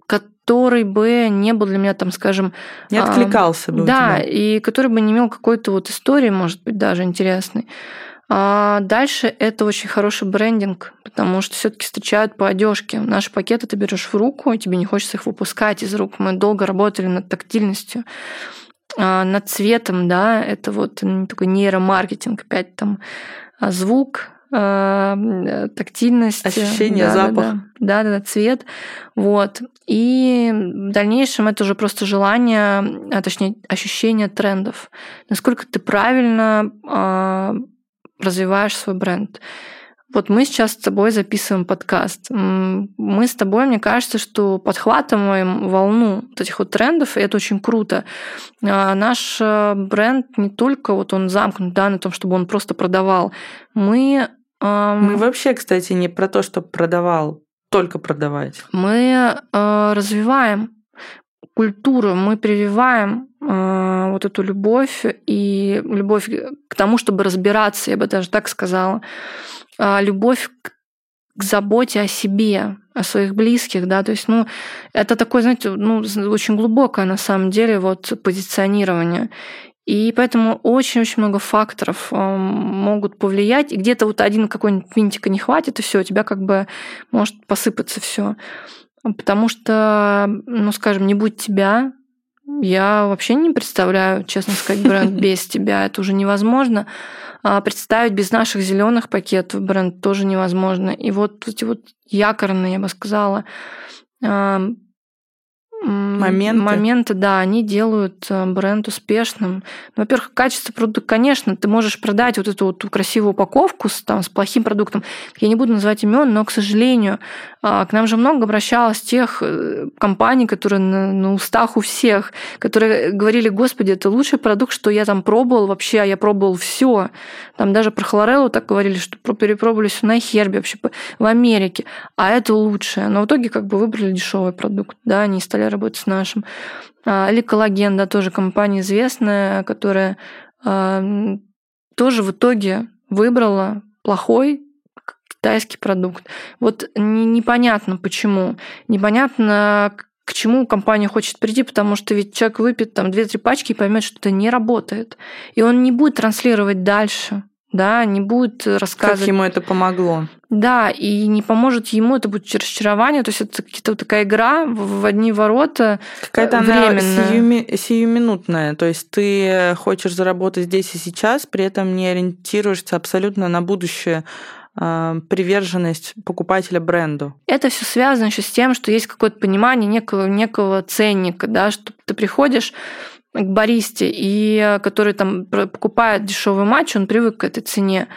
который бы не был для меня, там, скажем... Не откликался бы Да, и который бы не имел какой-то вот истории, может быть, даже интересной. А дальше это очень хороший брендинг, потому что все-таки встречают по одежке. Наши пакеты ты берешь в руку, и тебе не хочется их выпускать из рук. Мы долго работали над тактильностью, а, над цветом, да, это вот такой нейромаркетинг, опять там а, звук, Э, тактильность. Ощущение, да, запах. Да, да, да, да, цвет. Вот. И в дальнейшем это уже просто желание, а точнее ощущение трендов. Насколько ты правильно э, развиваешь свой бренд. Вот мы сейчас с тобой записываем подкаст. Мы с тобой, мне кажется, что подхватываем волну вот этих вот трендов, и это очень круто. А наш э, бренд не только вот он замкнут да, на том, чтобы он просто продавал. Мы мы вообще, кстати, не про то, чтобы продавал, только продавать. Мы э, развиваем культуру, мы прививаем э, вот эту любовь и любовь к тому, чтобы разбираться, я бы даже так сказала, э, любовь к, к заботе о себе, о своих близких, да, то есть, ну, это такое, знаете, ну, очень глубокое на самом деле вот позиционирование. И поэтому очень-очень много факторов э, могут повлиять. И где-то вот один какой-нибудь винтика не хватит, и все, у тебя как бы может посыпаться все. Потому что, ну, скажем, не будь тебя, я вообще не представляю, честно сказать, бренд без тебя. Это уже невозможно. А представить без наших зеленых пакетов бренд тоже невозможно. И вот эти вот якорные, я бы сказала, моменты. моменты, да, они делают э, бренд успешным. Ну, во-первых, качество продукта, конечно, ты можешь продать вот эту вот красивую упаковку с, там, с плохим продуктом. Я не буду называть имен, но, к сожалению, а, к нам же много обращалось тех э, компаний, которые на, на устах у всех, которые говорили, господи, это лучший продукт, что я там пробовал вообще, а я пробовал все. Там даже про хлореллу так говорили, что перепробовали все на хербе вообще в Америке, а это лучшее. Но в итоге как бы выбрали дешевый продукт, да, они стали работать с нашим. А, или коллаген, да, тоже компания известная, которая а, тоже в итоге выбрала плохой китайский продукт. Вот непонятно почему. Непонятно, к чему компания хочет прийти, потому что ведь человек выпьет там 2-3 пачки и поймет, что это не работает. И он не будет транслировать дальше да, не будет рассказывать. Как ему это помогло. Да, и не поможет ему, это будет разочарование, то есть это какая-то такая игра в одни ворота Какая-то она сиюми, сиюминутная, то есть ты хочешь заработать здесь и сейчас, при этом не ориентируешься абсолютно на будущее приверженность покупателя бренду. Это все связано еще с тем, что есть какое-то понимание некого, некого ценника, да, что ты приходишь, к баристе, и э, который там покупает дешевый матч, он привык к этой цене.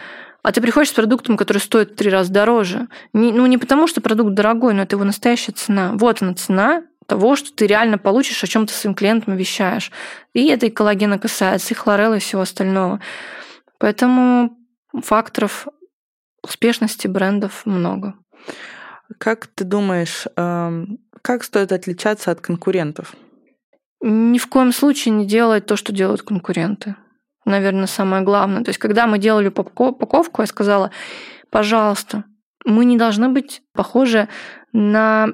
А ты приходишь с продуктом, который стоит в три раза дороже. Не, ну, не потому, что продукт дорогой, но это его настоящая цена. Вот она цена того, что ты реально получишь, о чем ты своим клиентам вещаешь. И это и коллагена касается, и хлорелла, и всего остального. Поэтому факторов успешности брендов много. Как ты думаешь, эм, как стоит отличаться от конкурентов? Ни в коем случае не делать то, что делают конкуренты. Наверное, самое главное. То есть, когда мы делали упаковку, я сказала, пожалуйста, мы не должны быть похожи на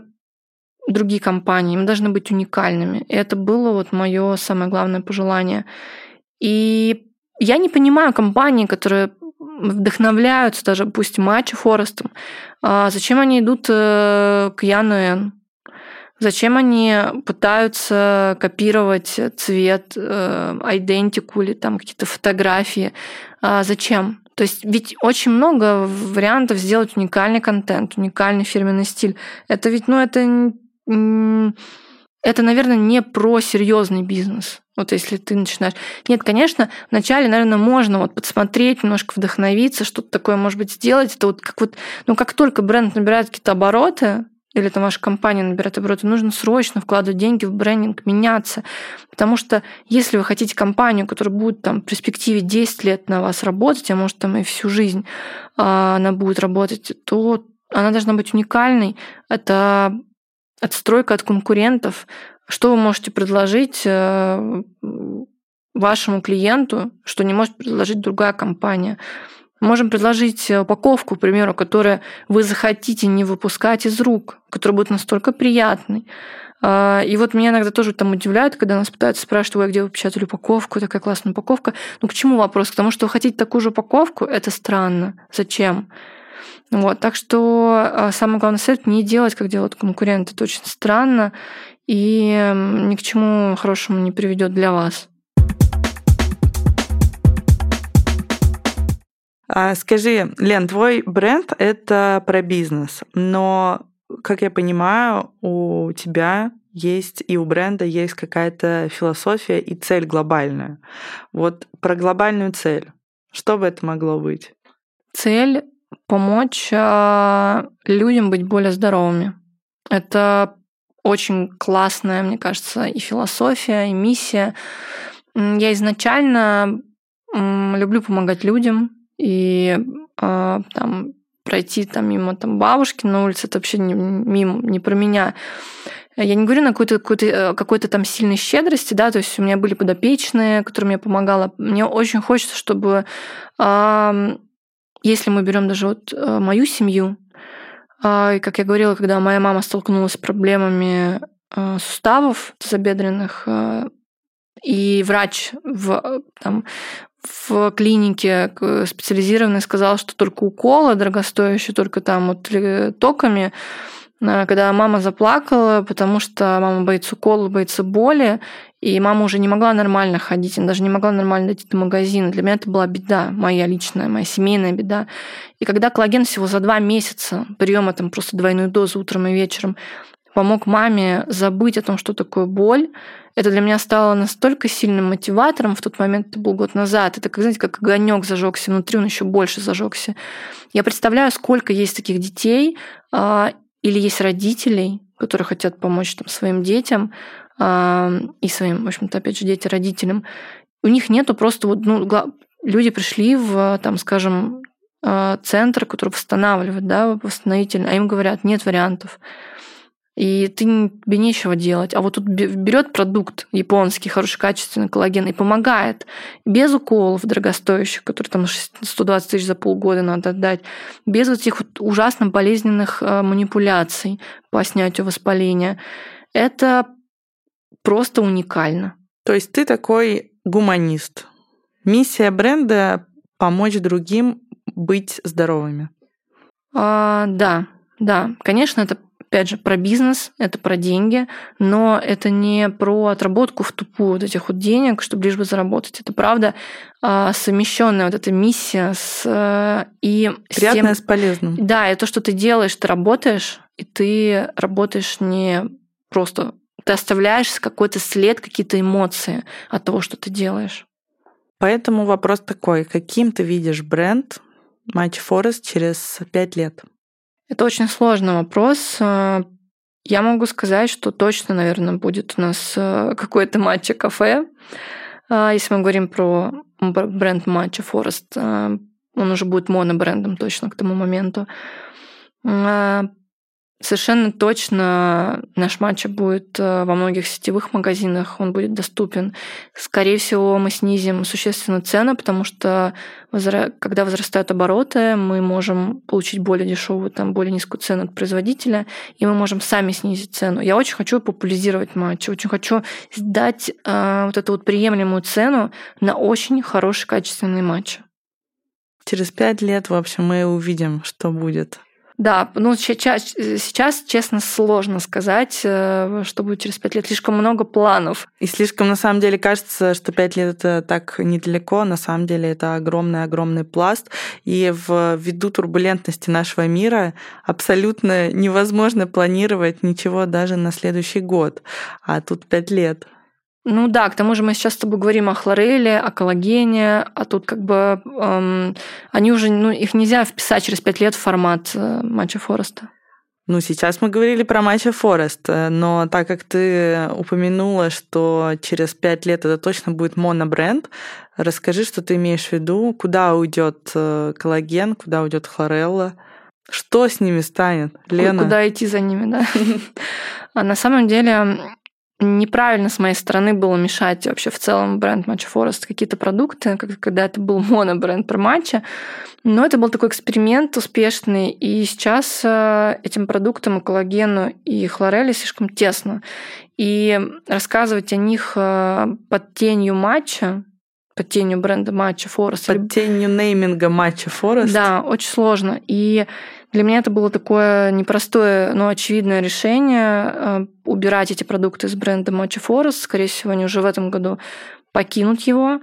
другие компании, мы должны быть уникальными. И это было вот мое самое главное пожелание. И я не понимаю компании, которые вдохновляются даже пусть матчу Форестом. А зачем они идут э, к Яну Н? Зачем они пытаются копировать цвет, э, идентику или там какие-то фотографии? А зачем? То есть ведь очень много вариантов сделать уникальный контент, уникальный фирменный стиль. Это ведь, ну, это это, наверное, не про серьезный бизнес. Вот если ты начинаешь... Нет, конечно, вначале, наверное, можно вот подсмотреть, немножко вдохновиться, что-то такое, может быть, сделать. Это вот как вот... Ну, как только бренд набирает какие-то обороты, или там ваша компания набирает обороты, нужно срочно вкладывать деньги в брендинг, меняться. Потому что если вы хотите компанию, которая будет там в перспективе 10 лет на вас работать, а может там и всю жизнь а, она будет работать, то она должна быть уникальной. Это отстройка от конкурентов. Что вы можете предложить э, вашему клиенту, что не может предложить другая компания? Можем предложить упаковку, к примеру, которую вы захотите не выпускать из рук, которая будет настолько приятной. А, и вот меня иногда тоже там удивляют, когда нас пытаются спрашивать, где вы печатали упаковку, такая классная упаковка. Ну, к чему вопрос? К тому, что вы хотите такую же упаковку, это странно. Зачем? Вот, так что а, самый главный совет не делать, как делают конкуренты. Это очень странно и ни к чему хорошему не приведет для вас. Скажи, Лен, твой бренд — это про бизнес, но, как я понимаю, у тебя есть и у бренда есть какая-то философия и цель глобальная. Вот про глобальную цель. Что бы это могло быть? Цель помочь а, людям быть более здоровыми. Это очень классная, мне кажется, и философия, и миссия. Я изначально люблю помогать людям, и э, там пройти там мимо там бабушки на улице, это вообще не, мимо, не про меня. Я не говорю на какой-то какой-то, э, какой-то там сильной щедрости, да, то есть у меня были подопечные, которым я помогала. Мне очень хочется, чтобы э, если мы берем даже вот э, мою семью, э, и как я говорила, когда моя мама столкнулась с проблемами э, суставов тазобедренных, и врач в, там, в клинике специализированной сказал, что только уколы дорогостоящие, только там вот токами, когда мама заплакала, потому что мама боится укола, боится боли, и мама уже не могла нормально ходить, она даже не могла нормально дойти до магазина. Для меня это была беда, моя личная, моя семейная беда. И когда коллаген всего за два месяца приема там просто двойную дозу утром и вечером помог маме забыть о том, что такое боль, это для меня стало настолько сильным мотиватором в тот момент, это был год назад. Это, как, знаете, как огонек зажегся внутри, он еще больше зажегся. Я представляю, сколько есть таких детей а, или есть родителей, которые хотят помочь там, своим детям, и своим, в общем-то, опять же, дети родителям, у них нету просто вот, ну, люди пришли в, там, скажем, а, центр, который восстанавливает, да, восстановительный, а им говорят, нет вариантов. И ты, тебе нечего делать. А вот тут берет продукт японский, хороший, качественный коллаген и помогает. Без уколов дорогостоящих, которые там 120 тысяч за полгода надо отдать. Без вот этих вот ужасно болезненных а, манипуляций по снятию воспаления. Это просто уникально. То есть ты такой гуманист. Миссия бренда — помочь другим быть здоровыми. А, да, да. Конечно, это опять же, про бизнес, это про деньги, но это не про отработку в тупую вот этих вот денег, чтобы лишь бы заработать. Это правда а, совмещенная вот эта миссия с э, и приятное с, тем, с полезным. Да, и то, что ты делаешь, ты работаешь, и ты работаешь не просто ты оставляешь какой-то след, какие-то эмоции от того, что ты делаешь. Поэтому вопрос такой, каким ты видишь бренд Match Forest через пять лет? Это очень сложный вопрос. Я могу сказать, что точно, наверное, будет у нас э, какое-то матча кафе, э, если мы говорим про бренд матча. Э, он уже будет монобрендом точно к тому моменту. Совершенно точно наш матч будет э, во многих сетевых магазинах, он будет доступен. Скорее всего, мы снизим существенно цену, потому что когда возрастают обороты, мы можем получить более дешевую, там, более низкую цену от производителя, и мы можем сами снизить цену. Я очень хочу популяризировать матч, очень хочу сдать э, вот эту вот приемлемую цену на очень хороший качественный матч. Через пять лет, в общем, мы увидим, что будет. Да, ну сейчас, сейчас, честно, сложно сказать, э, что будет через пять лет. Слишком много планов. И слишком, на самом деле, кажется, что пять лет это так недалеко. На самом деле это огромный-огромный пласт. И в ввиду турбулентности нашего мира абсолютно невозможно планировать ничего даже на следующий год. А тут пять лет. Ну да, к тому же мы сейчас с тобой говорим о хлореле, о коллагене, а тут как бы эм, они уже, ну, их нельзя вписать через пять лет в формат э, матча Фореста. Ну, сейчас мы говорили про матча Форест, э, но так как ты упомянула, что через пять лет это точно будет монобренд, расскажи, что ты имеешь в виду, куда уйдет э, коллаген, куда уйдет хлорелла, что с ними станет, Лена? Куда идти за ними, да? А на самом деле неправильно с моей стороны было мешать вообще в целом бренд Matcha Forest какие-то продукты, когда это был монобренд про матча. Но это был такой эксперимент успешный, и сейчас э, этим продуктам коллагену и хлорели слишком тесно. И рассказывать о них э, под тенью матча, под тенью бренда Matcha Forest. Под тенью нейминга Matcha Forest. Да, очень сложно. И для меня это было такое непростое, но очевидное решение э, убирать эти продукты из бренда Mochi Forest. Скорее всего, они уже в этом году покинут его.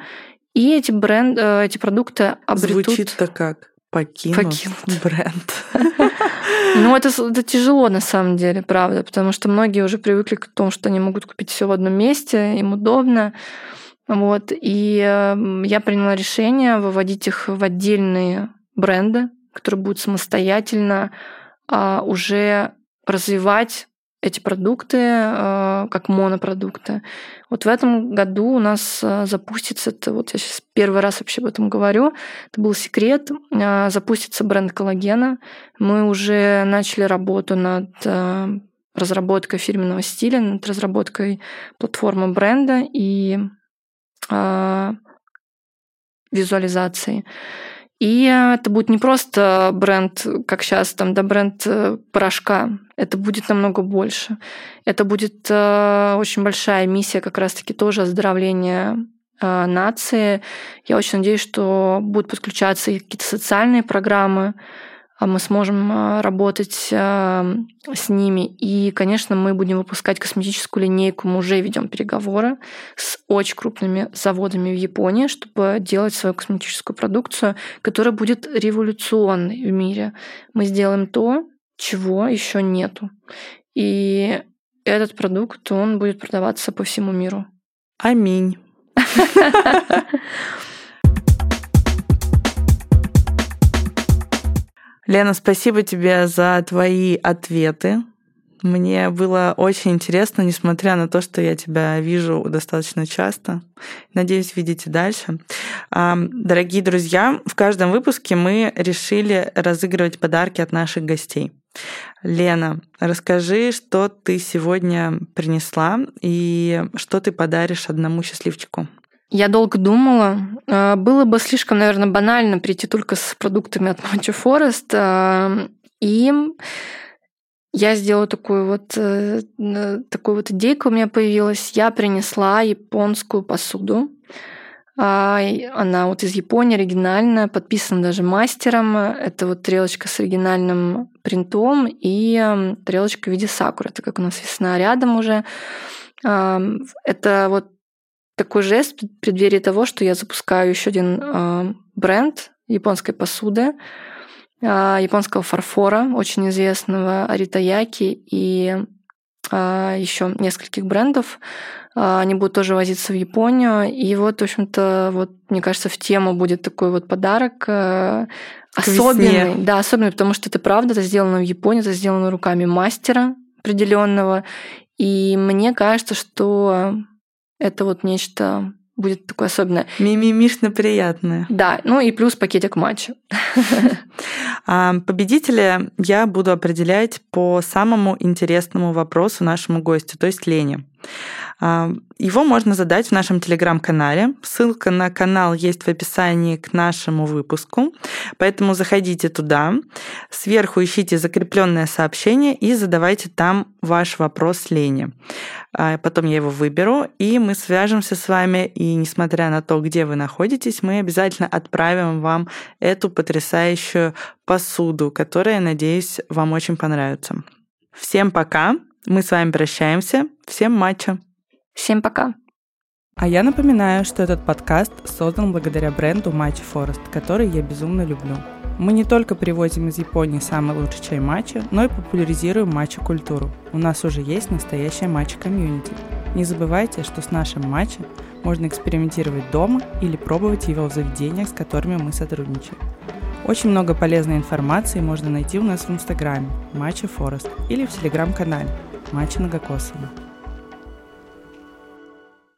И эти, бренд, э, эти продукты обретут... Звучит-то как? Покинут, покинут. бренд. Ну, это, это тяжело на самом деле, правда, потому что многие уже привыкли к тому, что они могут купить все в одном месте, им удобно. Вот. И э, я приняла решение выводить их в отдельные бренды, который будет самостоятельно а, уже развивать эти продукты а, как монопродукты. Вот в этом году у нас а, запустится, это вот я сейчас первый раз вообще об этом говорю, это был секрет, а, запустится бренд коллагена. Мы уже начали работу над а, разработкой фирменного стиля, над разработкой платформы бренда и а, визуализации. И это будет не просто бренд, как сейчас, там, да, бренд э, порошка. Это будет намного больше. Это будет э, очень большая миссия как раз-таки тоже оздоровления э, нации. Я очень надеюсь, что будут подключаться и какие-то социальные программы, мы сможем а, работать а, с ними. И, конечно, мы будем выпускать косметическую линейку. Мы уже ведем переговоры с очень крупными заводами в Японии, чтобы делать свою косметическую продукцию, которая будет революционной в мире. Мы сделаем то, чего еще нету. И этот продукт, он будет продаваться по всему миру. Аминь. Лена, спасибо тебе за твои ответы. Мне было очень интересно, несмотря на то, что я тебя вижу достаточно часто. Надеюсь, видите дальше. Дорогие друзья, в каждом выпуске мы решили разыгрывать подарки от наших гостей. Лена, расскажи, что ты сегодня принесла и что ты подаришь одному счастливчику. Я долго думала. А, было бы слишком, наверное, банально прийти только с продуктами от Forest. А, и я сделала такую вот, э, такую вот идейку у меня появилась. Я принесла японскую посуду. А, она вот из Японии, оригинальная, подписана даже мастером. Это вот трелочка с оригинальным принтом и трелочка в виде сакуры. Это как у нас весна рядом уже. Это вот такой жест в преддверии того, что я запускаю еще один э, бренд японской посуды, э, японского фарфора, очень известного Аритаяки и э, еще нескольких брендов. Э, они будут тоже возиться в Японию. И вот, в общем-то, вот, мне кажется, в тему будет такой вот подарок э, особенный. Да, особенный, потому что это правда, это сделано в Японии, это сделано руками мастера определенного. И мне кажется, что это вот нечто будет такое особенное. Мимимишно приятное. Да, ну и плюс пакетик матча. Победителя я буду определять по самому интересному вопросу нашему гостю, то есть Лене. Его можно задать в нашем телеграм-канале. Ссылка на канал есть в описании к нашему выпуску, поэтому заходите туда. Сверху ищите закрепленное сообщение и задавайте там ваш вопрос Лене. А, потом я его выберу, и мы свяжемся с вами, и несмотря на то, где вы находитесь, мы обязательно отправим вам эту потрясающую посуду, которая, надеюсь, вам очень понравится. Всем пока! Мы с вами прощаемся. Всем матча. Всем пока. А я напоминаю, что этот подкаст создан благодаря бренду Matcha Forest, который я безумно люблю. Мы не только привозим из Японии самый лучший чай матча, но и популяризируем матча-культуру. У нас уже есть настоящая матча-комьюнити. Не забывайте, что с нашим матчем можно экспериментировать дома или пробовать его в заведениях, с которыми мы сотрудничаем. Очень много полезной информации можно найти у нас в Инстаграме Матча Форест или в Телеграм-канале Матча Многокосово.